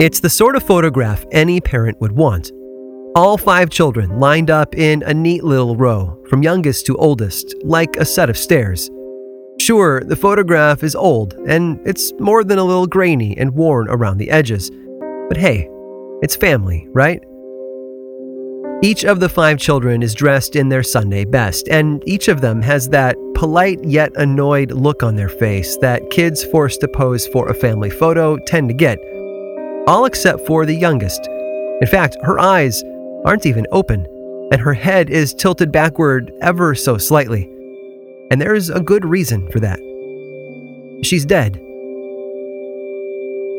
It's the sort of photograph any parent would want. All five children lined up in a neat little row, from youngest to oldest, like a set of stairs. Sure, the photograph is old, and it's more than a little grainy and worn around the edges. But hey, it's family, right? Each of the five children is dressed in their Sunday best, and each of them has that polite yet annoyed look on their face that kids forced to pose for a family photo tend to get. All except for the youngest. In fact, her eyes aren't even open, and her head is tilted backward ever so slightly. And there's a good reason for that. She's dead.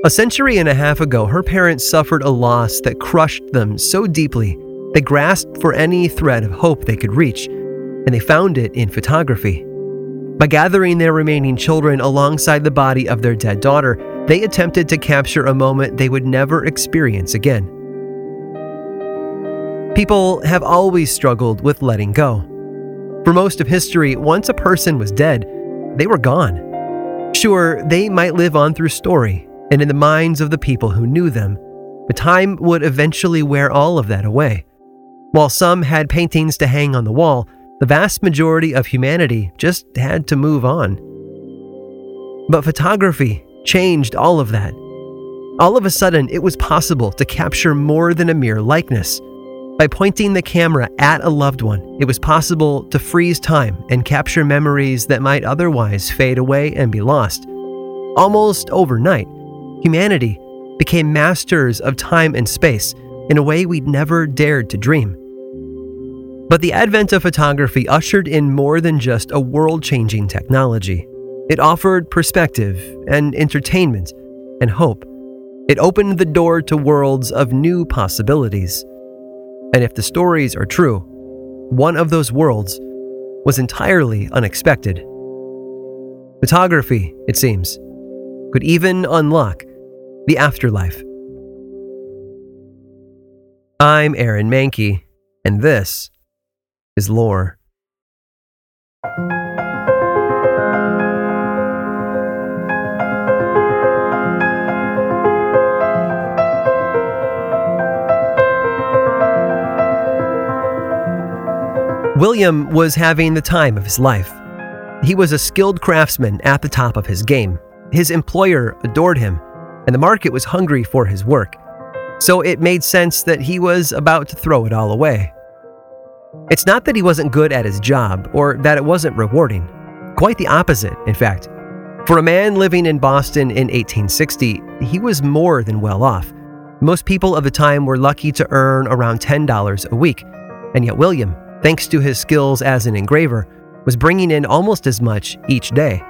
A century and a half ago, her parents suffered a loss that crushed them so deeply they grasped for any thread of hope they could reach, and they found it in photography. By gathering their remaining children alongside the body of their dead daughter, they attempted to capture a moment they would never experience again. People have always struggled with letting go. For most of history, once a person was dead, they were gone. Sure, they might live on through story and in the minds of the people who knew them, but time would eventually wear all of that away. While some had paintings to hang on the wall, the vast majority of humanity just had to move on. But photography changed all of that. All of a sudden, it was possible to capture more than a mere likeness. By pointing the camera at a loved one, it was possible to freeze time and capture memories that might otherwise fade away and be lost. Almost overnight, humanity became masters of time and space in a way we'd never dared to dream. But the advent of photography ushered in more than just a world changing technology. It offered perspective and entertainment and hope. It opened the door to worlds of new possibilities. And if the stories are true, one of those worlds was entirely unexpected. Photography, it seems, could even unlock the afterlife. I'm Aaron Mahnke, and this is lore. William was having the time of his life. He was a skilled craftsman at the top of his game. His employer adored him, and the market was hungry for his work. So it made sense that he was about to throw it all away. It's not that he wasn't good at his job or that it wasn't rewarding. Quite the opposite, in fact. For a man living in Boston in 1860, he was more than well off. Most people of the time were lucky to earn around $10 a week, and yet William, thanks to his skills as an engraver, was bringing in almost as much each day.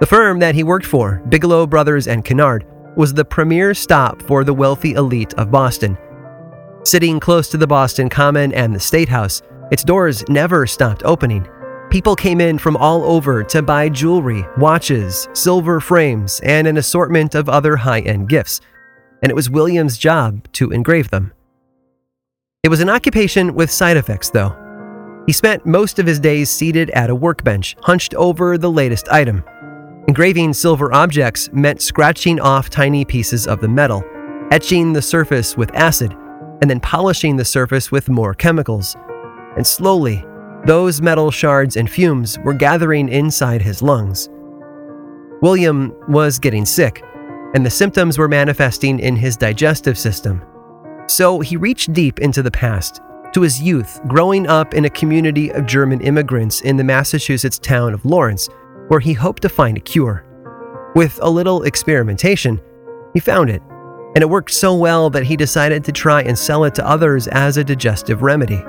The firm that he worked for, Bigelow Brothers and Kennard, was the premier stop for the wealthy elite of Boston Sitting close to the Boston Common and the State House, its doors never stopped opening. People came in from all over to buy jewelry, watches, silver frames, and an assortment of other high end gifts, and it was William's job to engrave them. It was an occupation with side effects, though. He spent most of his days seated at a workbench, hunched over the latest item. Engraving silver objects meant scratching off tiny pieces of the metal, etching the surface with acid, and then polishing the surface with more chemicals. And slowly, those metal shards and fumes were gathering inside his lungs. William was getting sick, and the symptoms were manifesting in his digestive system. So he reached deep into the past, to his youth, growing up in a community of German immigrants in the Massachusetts town of Lawrence, where he hoped to find a cure. With a little experimentation, he found it and it worked so well that he decided to try and sell it to others as a digestive remedy.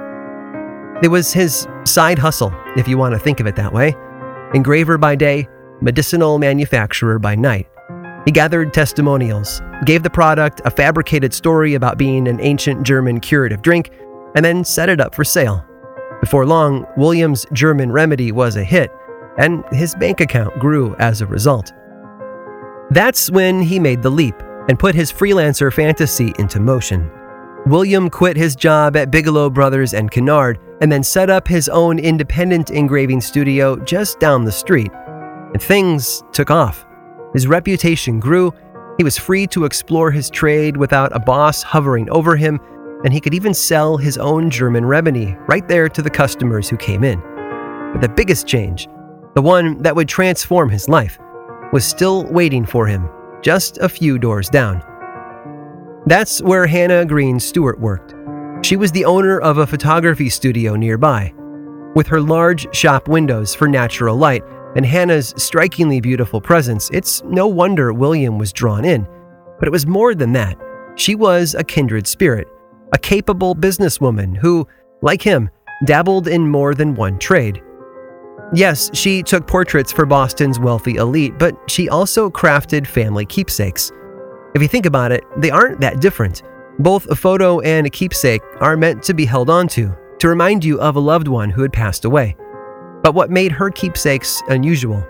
It was his side hustle, if you want to think of it that way. Engraver by day, medicinal manufacturer by night. He gathered testimonials, gave the product a fabricated story about being an ancient German curative drink, and then set it up for sale. Before long, William's German remedy was a hit, and his bank account grew as a result. That's when he made the leap and put his freelancer fantasy into motion. William quit his job at Bigelow Brothers and Kennard and then set up his own independent engraving studio just down the street. And things took off. His reputation grew, He was free to explore his trade without a boss hovering over him, and he could even sell his own German remedy right there to the customers who came in. But the biggest change, the one that would transform his life, was still waiting for him just a few doors down. That's where Hannah Green Stewart worked. She was the owner of a photography studio nearby. With her large shop windows for natural light and Hannah's strikingly beautiful presence, it's no wonder William was drawn in. But it was more than that. She was a kindred spirit, a capable businesswoman who, like him, dabbled in more than one trade. Yes, she took portraits for Boston's wealthy elite, but she also crafted family keepsakes. If you think about it, they aren't that different. Both a photo and a keepsake are meant to be held onto, to remind you of a loved one who had passed away. But what made her keepsakes unusual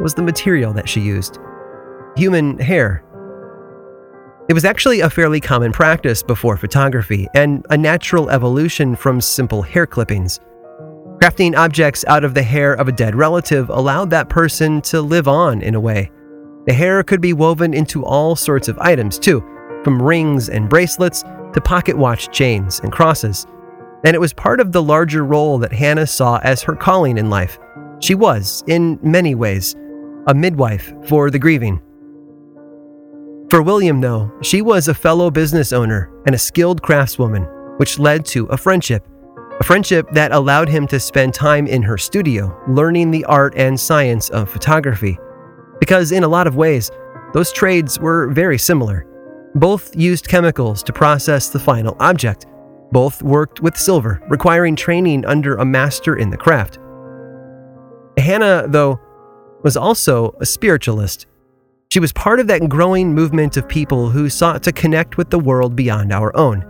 was the material that she used human hair. It was actually a fairly common practice before photography and a natural evolution from simple hair clippings. Crafting objects out of the hair of a dead relative allowed that person to live on in a way. The hair could be woven into all sorts of items, too, from rings and bracelets to pocket watch chains and crosses and it was part of the larger role that Hannah saw as her calling in life. She was, in many ways, a midwife for the grieving. For William, though, she was a fellow business owner and a skilled craftswoman, which led to a friendship. A friendship that allowed him to spend time in her studio, learning the art and science of photography. Because, in a lot of ways, those trades were very similar. Both used chemicals to process the final object, both worked with silver, requiring training under a master in the craft. Hannah, though, was also a spiritualist. She was part of that growing movement of people who sought to connect with the world beyond our own.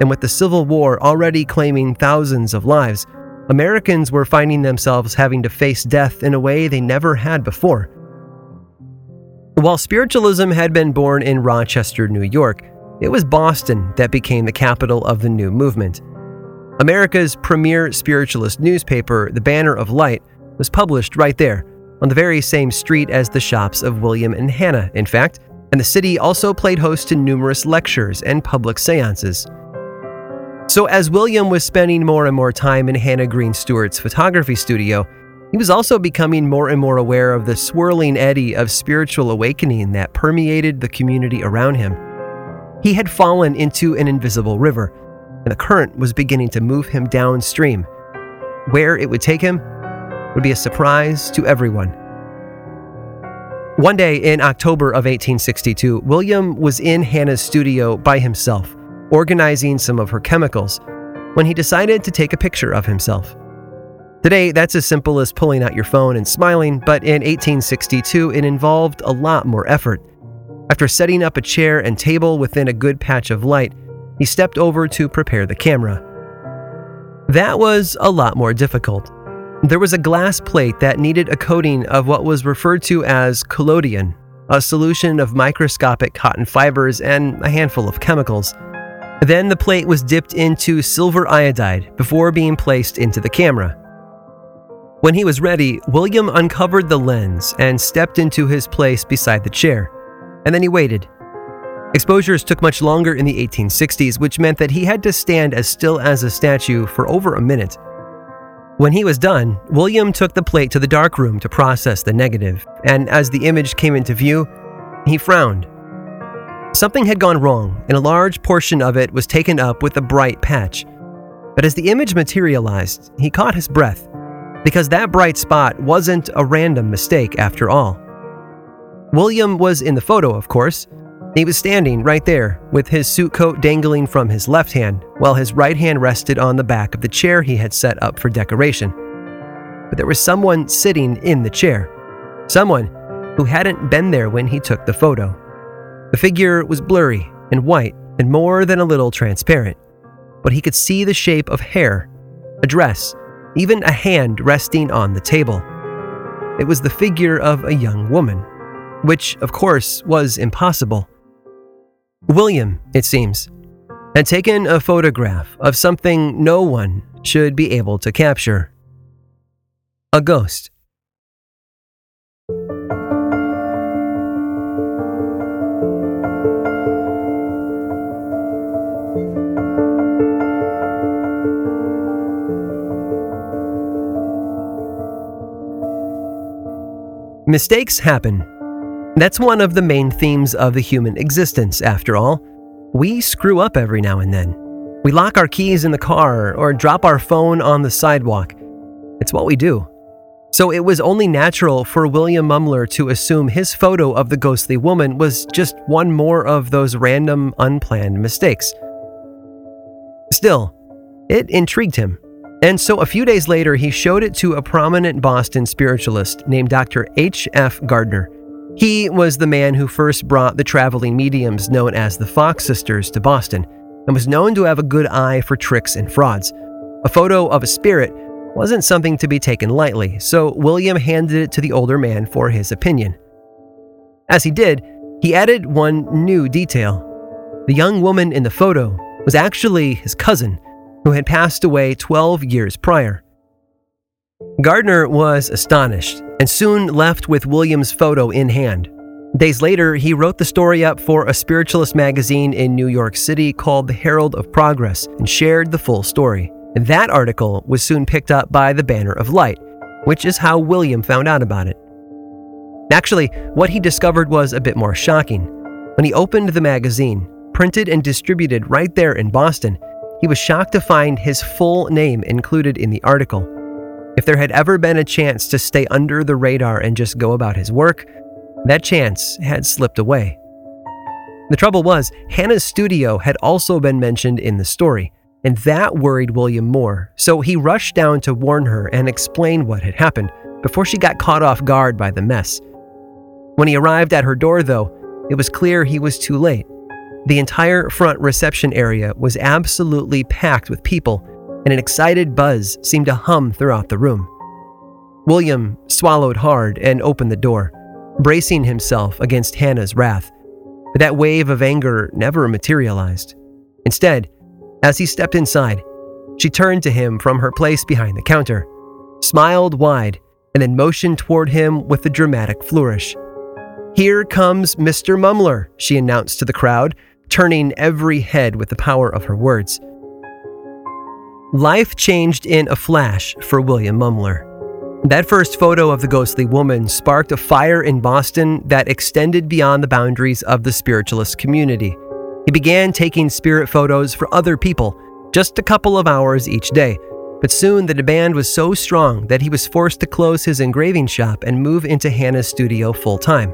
And with the Civil War already claiming thousands of lives, Americans were finding themselves having to face death in a way they never had before. While spiritualism had been born in Rochester, New York, it was Boston that became the capital of the new movement. America's premier spiritualist newspaper, The Banner of Light, was published right there, on the very same street as the shops of William and Hannah, in fact, and the city also played host to numerous lectures and public seances. So, as William was spending more and more time in Hannah Green Stewart's photography studio, he was also becoming more and more aware of the swirling eddy of spiritual awakening that permeated the community around him. He had fallen into an invisible river, and the current was beginning to move him downstream. Where it would take him would be a surprise to everyone. One day in October of 1862, William was in Hannah's studio by himself, organizing some of her chemicals, when he decided to take a picture of himself. Today, that's as simple as pulling out your phone and smiling, but in 1862, it involved a lot more effort. After setting up a chair and table within a good patch of light, he stepped over to prepare the camera. That was a lot more difficult. There was a glass plate that needed a coating of what was referred to as collodion, a solution of microscopic cotton fibers and a handful of chemicals. Then the plate was dipped into silver iodide before being placed into the camera. When he was ready, William uncovered the lens and stepped into his place beside the chair and then he waited. Exposures took much longer in the 1860s, which meant that he had to stand as still as a statue for over a minute. When he was done, William took the plate to the darkroom to process the negative, and as the image came into view, he frowned. Something had gone wrong, and a large portion of it was taken up with a bright patch. But as the image materialized, he caught his breath, because that bright spot wasn't a random mistake after all. William was in the photo, of course. He was standing right there, with his suit coat dangling from his left hand, while his right hand rested on the back of the chair he had set up for decoration. But there was someone sitting in the chair. Someone who hadn't been there when he took the photo. The figure was blurry and white and more than a little transparent, but he could see the shape of hair, a dress, even a hand resting on the table. It was the figure of a young woman which, of course, was impossible. William, it seems, had taken a photograph of something no one should be able to capture a ghost. Mistakes happen that's one of the main themes of the human existence, after all. We screw up every now and then. We lock our keys in the car or drop our phone on the sidewalk. It's what we do. So it was only natural for William Mumler to assume his photo of the ghostly woman was just one more of those random, unplanned mistakes. Still, it intrigued him. And so a few days later, he showed it to a prominent Boston spiritualist named Dr. H.F. Gardner. He was the man who first brought the traveling mediums known as the Fox Sisters to Boston and was known to have a good eye for tricks and frauds. A photo of a spirit wasn't something to be taken lightly, so William handed it to the older man for his opinion. As he did, he added one new detail. The young woman in the photo was actually his cousin, who had passed away 12 years prior. Gardner was astonished and soon left with William's photo in hand. Days later, he wrote the story up for a spiritualist magazine in New York City called The Herald of Progress and shared the full story. And that article was soon picked up by the Banner of Light, which is how William found out about it. Actually, what he discovered was a bit more shocking. When he opened the magazine, printed and distributed right there in Boston, he was shocked to find his full name included in the article. If there had ever been a chance to stay under the radar and just go about his work, that chance had slipped away. The trouble was, Hannah's studio had also been mentioned in the story, and that worried William more, so he rushed down to warn her and explain what had happened before she got caught off guard by the mess. When he arrived at her door, though, it was clear he was too late. The entire front reception area was absolutely packed with people, and an excited buzz seemed to hum throughout the room. William swallowed hard and opened the door, bracing himself against Hannah's wrath. But that wave of anger never materialized. Instead, as he stepped inside, she turned to him from her place behind the counter, smiled wide, and then motioned toward him with a dramatic flourish. Here comes Mr. Mumler, she announced to the crowd, turning every head with the power of her words. Life changed in a flash for William Mumler. That first photo of the ghostly woman sparked a fire in Boston that extended beyond the boundaries of the spiritualist community. He began taking spirit photos for other people, just a couple of hours each day. But soon the demand was so strong that he was forced to close his engraving shop and move into Hannah's studio full time.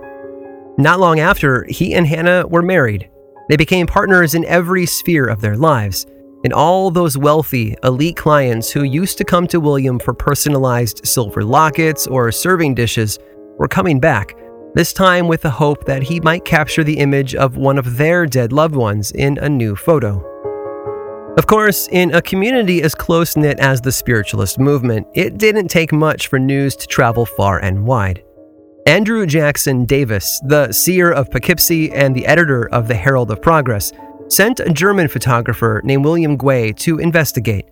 Not long after, he and Hannah were married, they became partners in every sphere of their lives. And all those wealthy, elite clients who used to come to William for personalized silver lockets or serving dishes were coming back, this time with the hope that he might capture the image of one of their dead loved ones in a new photo. Of course, in a community as close knit as the spiritualist movement, it didn't take much for news to travel far and wide. Andrew Jackson Davis, the seer of Poughkeepsie and the editor of the Herald of Progress, sent a German photographer named William Guay to investigate.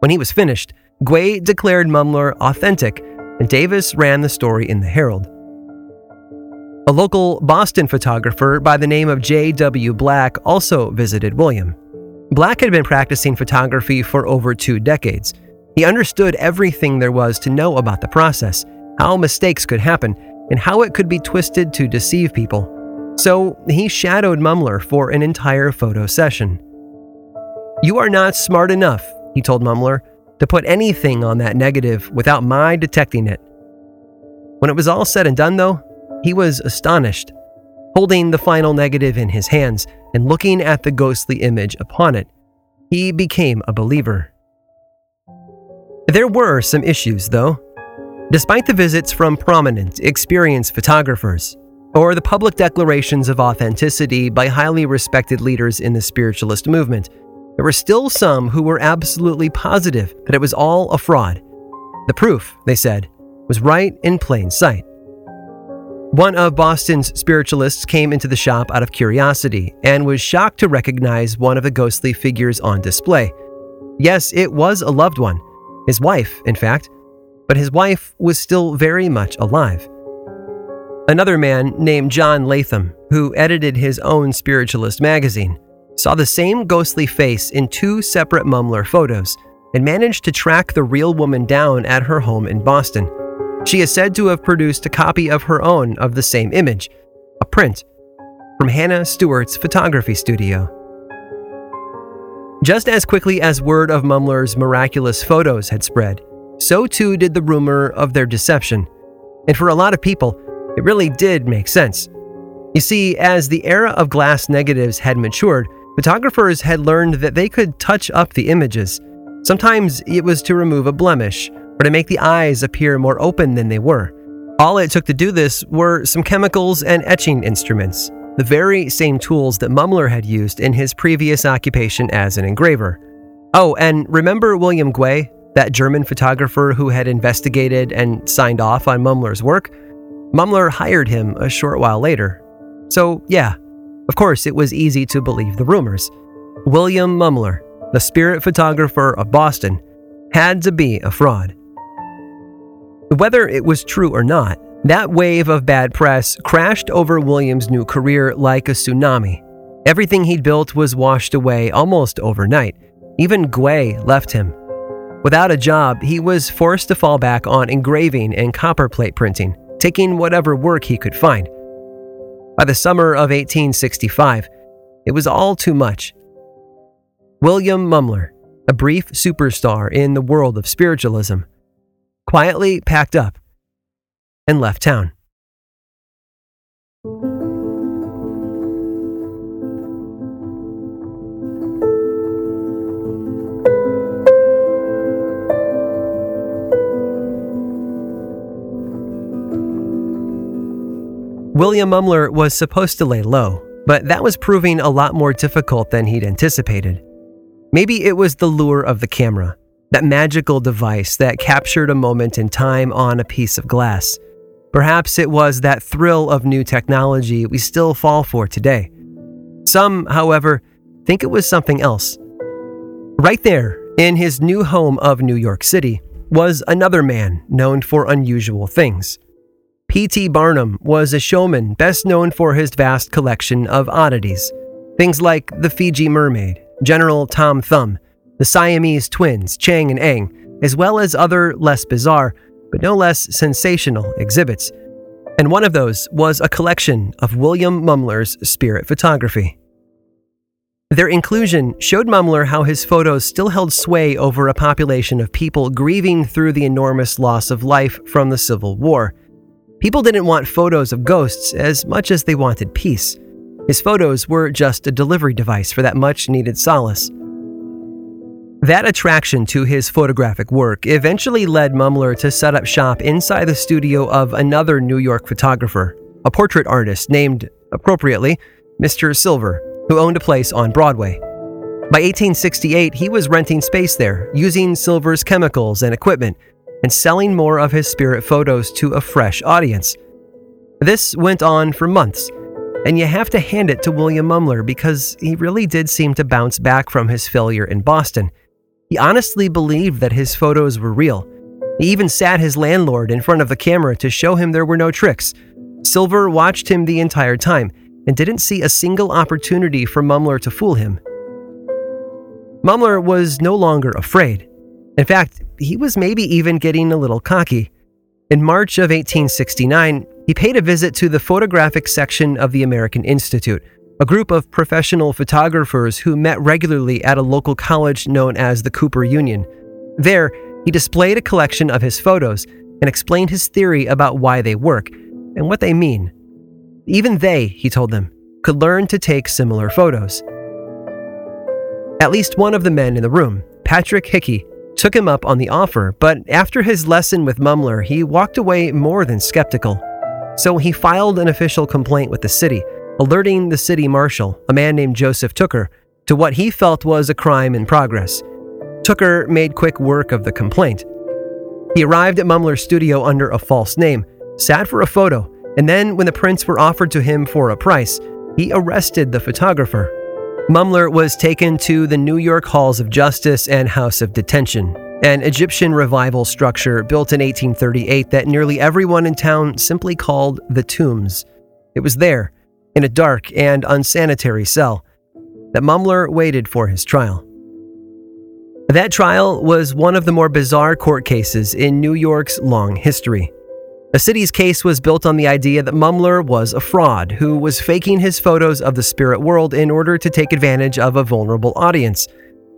When he was finished, Guay declared Mumler authentic, and Davis ran the story in the Herald. A local Boston photographer by the name of J.W. Black also visited William. Black had been practicing photography for over two decades. He understood everything there was to know about the process, how mistakes could happen, and how it could be twisted to deceive people. So he shadowed Mumler for an entire photo session. You are not smart enough, he told Mumler, to put anything on that negative without my detecting it. When it was all said and done, though, he was astonished, holding the final negative in his hands and looking at the ghostly image upon it. He became a believer. There were some issues, though. Despite the visits from prominent, experienced photographers, or the public declarations of authenticity by highly respected leaders in the spiritualist movement, there were still some who were absolutely positive that it was all a fraud. The proof, they said, was right in plain sight. One of Boston's spiritualists came into the shop out of curiosity and was shocked to recognize one of the ghostly figures on display. Yes, it was a loved one, his wife, in fact, but his wife was still very much alive. Another man named John Latham, who edited his own spiritualist magazine, saw the same ghostly face in two separate Mumler photos and managed to track the real woman down at her home in Boston. She is said to have produced a copy of her own of the same image, a print, from Hannah Stewart's photography studio. Just as quickly as word of Mumler's miraculous photos had spread, so too did the rumor of their deception. And for a lot of people, it really did make sense. You see, as the era of glass negatives had matured, photographers had learned that they could touch up the images. Sometimes it was to remove a blemish or to make the eyes appear more open than they were. All it took to do this were some chemicals and etching instruments, the very same tools that Mumler had used in his previous occupation as an engraver. Oh, and remember William Guay, that German photographer who had investigated and signed off on Mumler's work? Mumler hired him a short while later. So, yeah, of course, it was easy to believe the rumors. William Mumler, the spirit photographer of Boston, had to be a fraud. Whether it was true or not, that wave of bad press crashed over Williams' new career like a tsunami. Everything he'd built was washed away almost overnight. Even Guay left him. Without a job, he was forced to fall back on engraving and copperplate printing, taking whatever work he could find. By the summer of 1865, it was all too much. William Mumler, a brief superstar in the world of spiritualism, quietly packed up and left town. William Mumler was supposed to lay low, but that was proving a lot more difficult than he'd anticipated. Maybe it was the lure of the camera, that magical device that captured a moment in time on a piece of glass. Perhaps it was that thrill of new technology we still fall for today. Some, however, think it was something else. Right there, in his new home of New York City, was another man known for unusual things. P.T. Barnum was a showman best known for his vast collection of oddities. Things like the Fiji Mermaid, General Tom Thumb, the Siamese twins, Chang and Eng, as well as other less bizarre, but no less sensational exhibits. And one of those was a collection of William Mumler's spirit photography. Their inclusion showed Mumler how his photos still held sway over a population of people grieving through the enormous loss of life from the Civil War. People didn't want photos of ghosts as much as they wanted peace. His photos were just a delivery device for that much needed solace. That attraction to his photographic work eventually led Mumler to set up shop inside the studio of another New York photographer, a portrait artist named, appropriately, Mr. Silver, who owned a place on Broadway. By 1868, he was renting space there, using Silver's chemicals and equipment, and selling more of his spirit photos to a fresh audience. This went on for months, and you have to hand it to William Mumler because he really did seem to bounce back from his failure in Boston. He honestly believed that his photos were real. He even sat his landlord in front of the camera to show him there were no tricks. Silver watched him the entire time and didn't see a single opportunity for Mumler to fool him. Mumler was no longer afraid. In fact, he was maybe even getting a little cocky. In March of 1869, he paid a visit to the photographic section of the American Institute a group of professional photographers who met regularly at a local college known as the Cooper Union. There, he displayed a collection of his photos and explained his theory about why they work and what they mean. Even they, he told them, could learn to take similar photos. At least one of the men in the room, Patrick Hickey, took him up on the offer, but after his lesson with Mumler, he walked away more than skeptical. So he filed an official complaint with the city alerting the city marshal, a man named Joseph Tooker, to what he felt was a crime in progress. Tooker made quick work of the complaint. He arrived at Mumler's studio under a false name, sat for a photo, and then, when the prints were offered to him for a price, he arrested the photographer. Mumler was taken to the New York Halls of Justice and House of Detention, an Egyptian revival structure built in 1838 that nearly everyone in town simply called the Tombs. It was there in a dark and unsanitary cell that Mumler waited for his trial. That trial was one of the more bizarre court cases in New York's long history. The city's case was built on the idea that Mumler was a fraud who was faking his photos of the spirit world in order to take advantage of a vulnerable audience.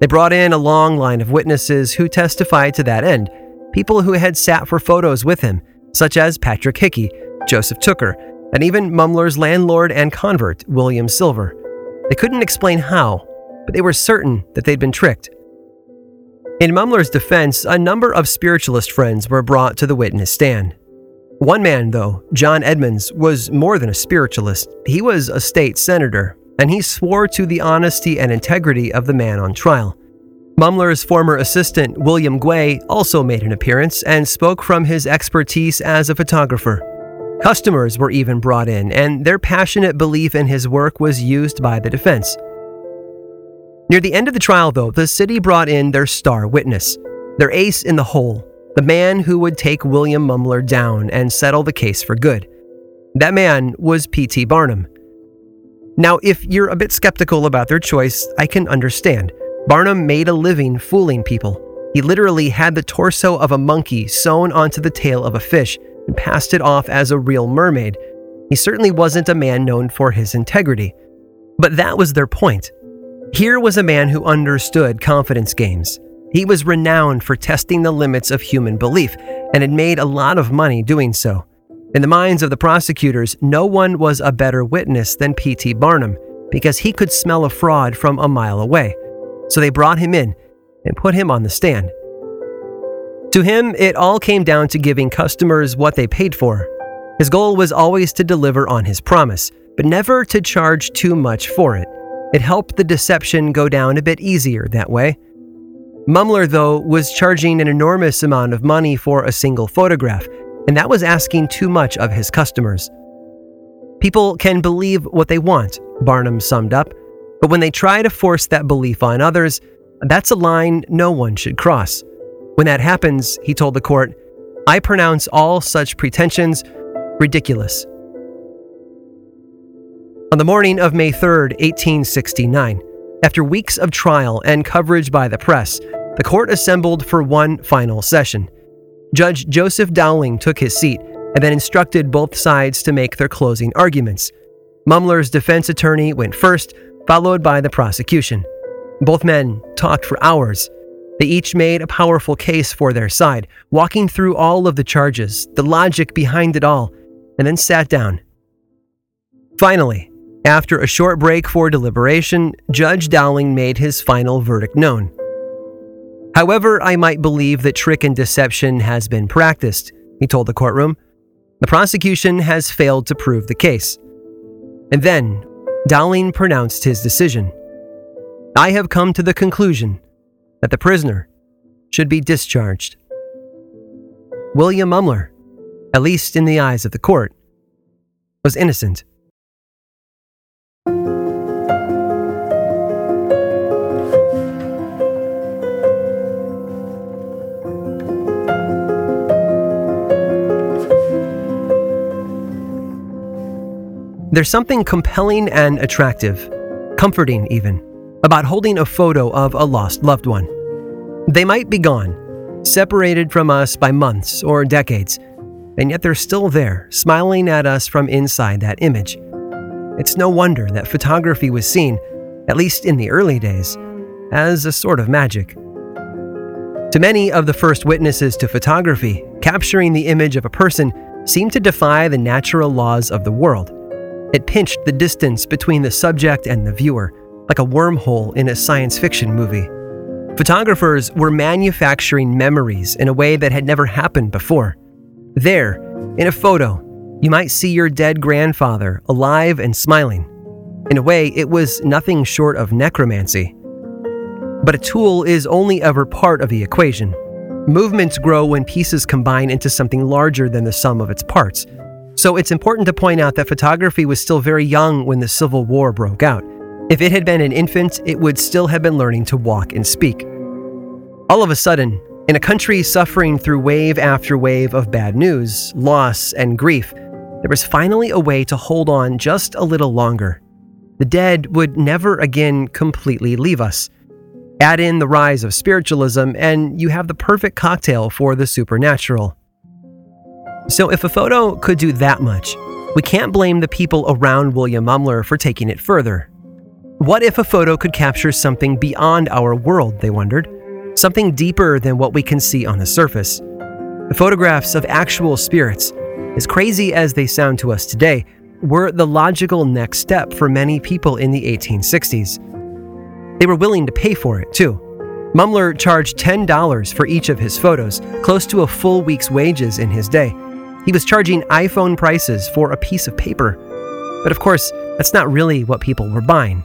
They brought in a long line of witnesses who testified to that end, people who had sat for photos with him, such as Patrick Hickey, Joseph Tooker, and even Mumler's landlord and convert, William Silver. They couldn't explain how, but they were certain that they'd been tricked. In Mumler's defense, a number of spiritualist friends were brought to the witness stand. One man, though, John Edmonds, was more than a spiritualist. He was a state senator, and he swore to the honesty and integrity of the man on trial. Mumler's former assistant, William Guay, also made an appearance and spoke from his expertise as a photographer. Customers were even brought in, and their passionate belief in his work was used by the defense. Near the end of the trial, though, the city brought in their star witness, their ace in the hole, the man who would take William Mumler down and settle the case for good. That man was P.T. Barnum. Now, if you're a bit skeptical about their choice, I can understand. Barnum made a living fooling people. He literally had the torso of a monkey sewn onto the tail of a fish and passed it off as a real mermaid. He certainly wasn't a man known for his integrity. But that was their point. Here was a man who understood confidence games. He was renowned for testing the limits of human belief and had made a lot of money doing so. In the minds of the prosecutors, no one was a better witness than P.T. Barnum because he could smell a fraud from a mile away. So they brought him in and put him on the stand. To him, it all came down to giving customers what they paid for. His goal was always to deliver on his promise, but never to charge too much for it. It helped the deception go down a bit easier that way. Mumler, though, was charging an enormous amount of money for a single photograph, and that was asking too much of his customers. People can believe what they want, Barnum summed up, but when they try to force that belief on others, that's a line no one should cross. When that happens, he told the court, I pronounce all such pretensions ridiculous. On the morning of May 3, 1869, after weeks of trial and coverage by the press, the court assembled for one final session. Judge Joseph Dowling took his seat and then instructed both sides to make their closing arguments. Mumler's defense attorney went first, followed by the prosecution. Both men talked for hours. They each made a powerful case for their side, walking through all of the charges, the logic behind it all, and then sat down. Finally, after a short break for deliberation, Judge Dowling made his final verdict known. However, I might believe that trick and deception has been practiced, he told the courtroom. The prosecution has failed to prove the case. And then, Dowling pronounced his decision. I have come to the conclusion that the prisoner should be discharged. William Mumler, at least in the eyes of the court, was innocent. There's something compelling and attractive, comforting even, about holding a photo of a lost loved one. They might be gone, separated from us by months or decades, and yet they're still there, smiling at us from inside that image. It's no wonder that photography was seen, at least in the early days, as a sort of magic. To many of the first witnesses to photography, capturing the image of a person seemed to defy the natural laws of the world. It pinched the distance between the subject and the viewer, like a wormhole in a science fiction movie. Photographers were manufacturing memories in a way that had never happened before. There, in a photo, you might see your dead grandfather alive and smiling. In a way, it was nothing short of necromancy. But a tool is only ever part of the equation. Movements grow when pieces combine into something larger than the sum of its parts. So it's important to point out that photography was still very young when the Civil War broke out. If it had been an infant, it would still have been learning to walk and speak. All of a sudden, in a country suffering through wave after wave of bad news, loss, and grief, there was finally a way to hold on just a little longer. The dead would never again completely leave us. Add in the rise of spiritualism, and you have the perfect cocktail for the supernatural. So, if a photo could do that much, we can't blame the people around William Mumler for taking it further. What if a photo could capture something beyond our world, they wondered? Something deeper than what we can see on the surface. The photographs of actual spirits, as crazy as they sound to us today, were the logical next step for many people in the 1860s. They were willing to pay for it, too. Mumler charged $10 for each of his photos, close to a full week's wages in his day. He was charging iPhone prices for a piece of paper. But of course, that's not really what people were buying.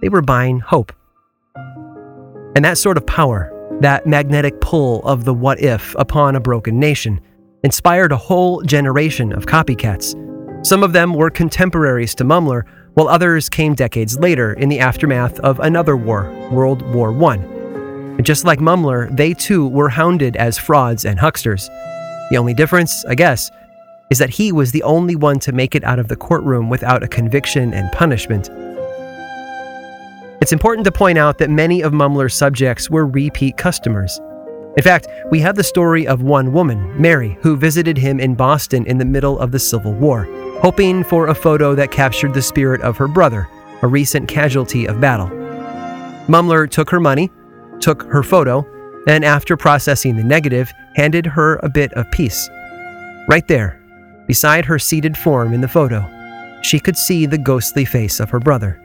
They were buying hope. And that sort of power, that magnetic pull of the what if upon a broken nation, inspired a whole generation of copycats. Some of them were contemporaries to Mumler, while others came decades later in the aftermath of another war, World War I. And just like Mumler, they too were hounded as frauds and hucksters. The only difference, I guess, is that he was the only one to make it out of the courtroom without a conviction and punishment. It's important to point out that many of Mumler's subjects were repeat customers. In fact, we have the story of one woman, Mary, who visited him in Boston in the middle of the Civil War hoping for a photo that captured the spirit of her brother, a recent casualty of battle. Mumler took her money, took her photo, and after processing the negative, handed her a bit of peace. Right there, beside her seated form in the photo, she could see the ghostly face of her brother.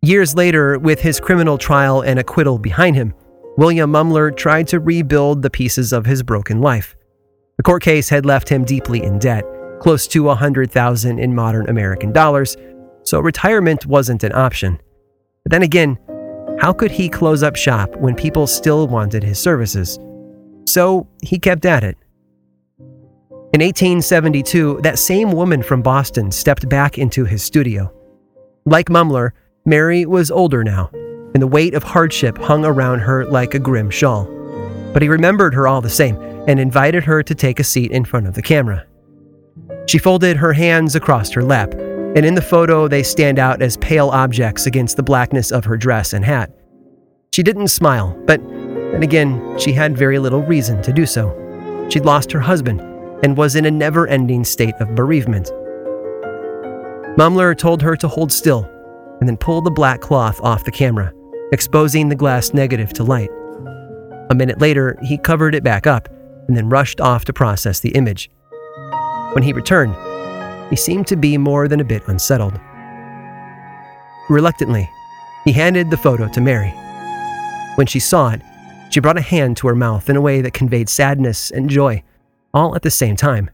Years later, with his criminal trial and acquittal behind him, William Mumler tried to rebuild the pieces of his broken life. The court case had left him deeply in debt, close to 100,000 in modern American dollars, so retirement wasn't an option. But then again, how could he close up shop when people still wanted his services? So he kept at it. In 1872, that same woman from Boston stepped back into his studio. Like Mumler, Mary was older now, and the weight of hardship hung around her like a grim shawl. But he remembered her all the same and invited her to take a seat in front of the camera. She folded her hands across her lap, and in the photo, they stand out as pale objects against the blackness of her dress and hat. She didn't smile, but then again, she had very little reason to do so. She'd lost her husband and was in a never ending state of bereavement. Mumler told her to hold still and then pull the black cloth off the camera, exposing the glass negative to light. A minute later, he covered it back up and then rushed off to process the image. When he returned, he seemed to be more than a bit unsettled. Reluctantly, he handed the photo to Mary. When she saw it, she brought a hand to her mouth in a way that conveyed sadness and joy, all at the same time.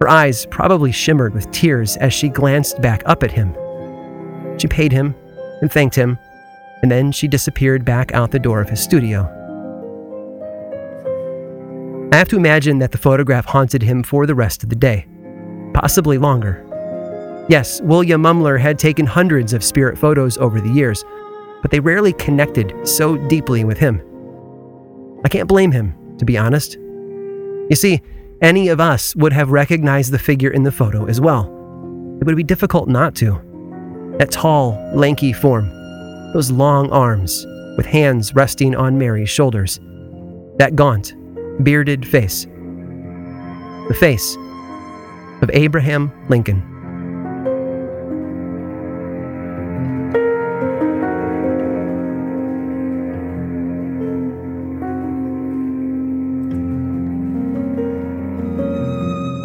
Her eyes probably shimmered with tears as she glanced back up at him. She paid him and thanked him, and then she disappeared back out the door of his studio. I have to imagine that the photograph haunted him for the rest of the day, possibly longer. Yes, William Mumler had taken hundreds of spirit photos over the years, but they rarely connected so deeply with him. I can't blame him, to be honest. You see, any of us would have recognized the figure in the photo as well. It would be difficult not to. That tall, lanky form, those long arms with hands resting on Mary's shoulders, that gaunt, bearded face. The face of Abraham Lincoln.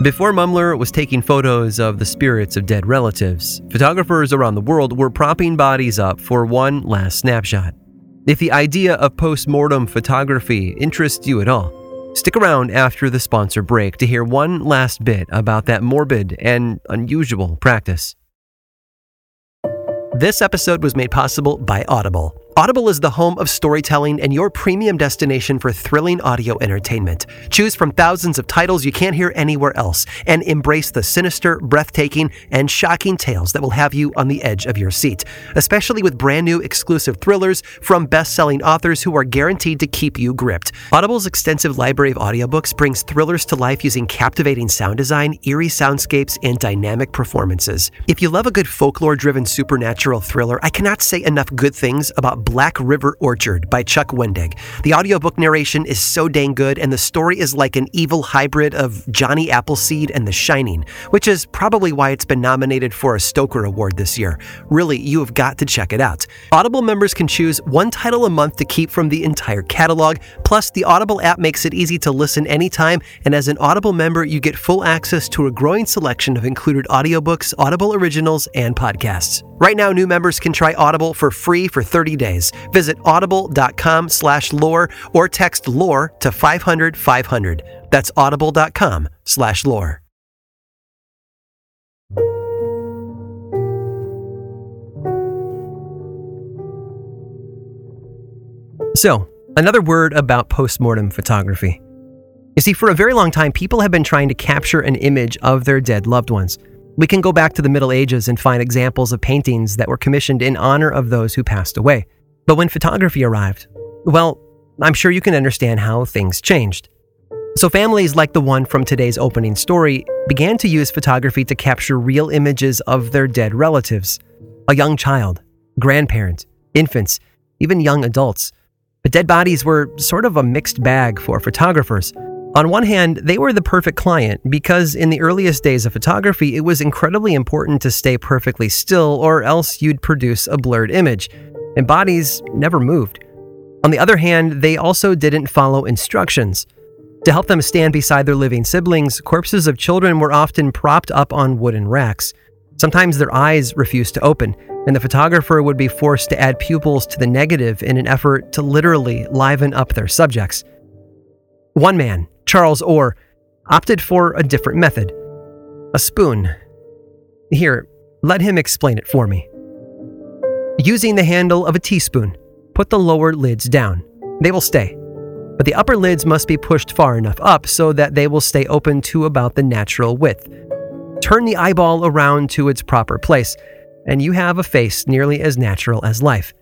Before Mumler was taking photos of the spirits of dead relatives, photographers around the world were propping bodies up for one last snapshot. If the idea of post mortem photography interests you at all, Stick around after the sponsor break to hear one last bit about that morbid and unusual practice. This episode was made possible by Audible. Audible is the home of storytelling and your premium destination for thrilling audio entertainment. Choose from thousands of titles you can't hear anywhere else and embrace the sinister, breathtaking, and shocking tales that will have you on the edge of your seat, especially with brand new exclusive thrillers from best selling authors who are guaranteed to keep you gripped. Audible's extensive library of audiobooks brings thrillers to life using captivating sound design, eerie soundscapes, and dynamic performances. If you love a good folklore driven supernatural thriller, I cannot say enough good things about Black River Orchard by Chuck Wendig. The audiobook narration is so dang good, and the story is like an evil hybrid of Johnny Appleseed and The Shining, which is probably why it's been nominated for a Stoker Award this year. Really, you have got to check it out. Audible members can choose one title a month to keep from the entire catalog. Plus, the Audible app makes it easy to listen anytime, and as an Audible member, you get full access to a growing selection of included audiobooks, Audible originals, and podcasts. Right now, new members can try Audible for free for 30 days. Visit audible.com slash lore or text lore to 500 500. That's audible.com slash lore. So, another word about postmortem photography. You see, for a very long time, people have been trying to capture an image of their dead loved ones. We can go back to the Middle Ages and find examples of paintings that were commissioned in honor of those who passed away. But when photography arrived, well, I'm sure you can understand how things changed. So, families like the one from today's opening story began to use photography to capture real images of their dead relatives a young child, grandparent, infants, even young adults. But dead bodies were sort of a mixed bag for photographers. On one hand, they were the perfect client because in the earliest days of photography, it was incredibly important to stay perfectly still or else you'd produce a blurred image, and bodies never moved. On the other hand, they also didn't follow instructions. To help them stand beside their living siblings, corpses of children were often propped up on wooden racks. Sometimes their eyes refused to open, and the photographer would be forced to add pupils to the negative in an effort to literally liven up their subjects. One man, Charles Orr, opted for a different method a spoon. Here, let him explain it for me. Using the handle of a teaspoon, put the lower lids down. They will stay. But the upper lids must be pushed far enough up so that they will stay open to about the natural width. Turn the eyeball around to its proper place, and you have a face nearly as natural as life.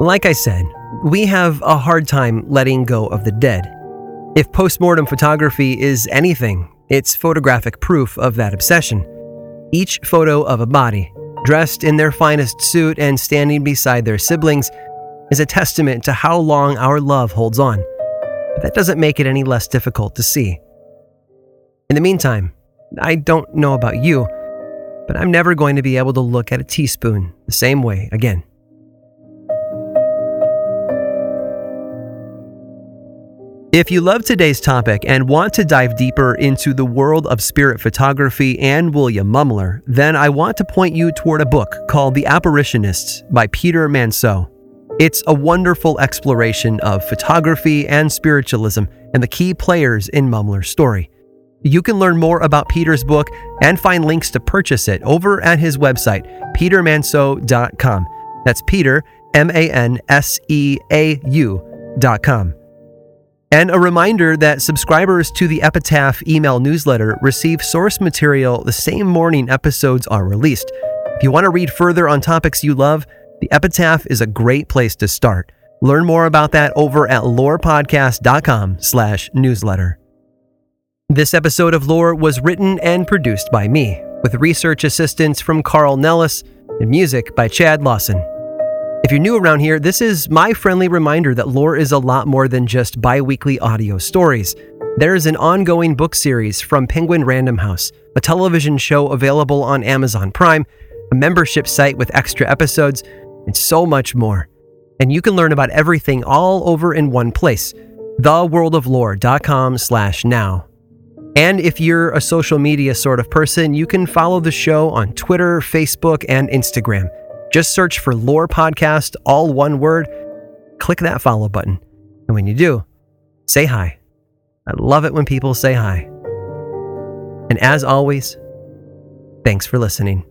Like I said, we have a hard time letting go of the dead. If postmortem photography is anything, it's photographic proof of that obsession. Each photo of a body, dressed in their finest suit and standing beside their siblings, is a testament to how long our love holds on. But that doesn't make it any less difficult to see. In the meantime, I don't know about you, but I'm never going to be able to look at a teaspoon the same way again. If you love today's topic and want to dive deeper into the world of spirit photography and William Mumler, then I want to point you toward a book called The Apparitionists by Peter Manseau. It's a wonderful exploration of photography and spiritualism and the key players in Mumler's story. You can learn more about Peter's book and find links to purchase it over at his website, petermanseau.com. That's Peter, M A N S E A U.com. And a reminder that subscribers to the Epitaph email newsletter receive source material the same morning episodes are released. If you want to read further on topics you love, the Epitaph is a great place to start. Learn more about that over at lorepodcast.com slash newsletter. This episode of Lore was written and produced by me, with research assistance from Carl Nellis and music by Chad Lawson. If you're new around here, this is my friendly reminder that lore is a lot more than just bi weekly audio stories. There is an ongoing book series from Penguin Random House, a television show available on Amazon Prime, a membership site with extra episodes, and so much more. And you can learn about everything all over in one place, theworldoflore.com slash now. And if you're a social media sort of person, you can follow the show on Twitter, Facebook, and Instagram. Just search for Lore Podcast, all one word, click that follow button. And when you do, say hi. I love it when people say hi. And as always, thanks for listening.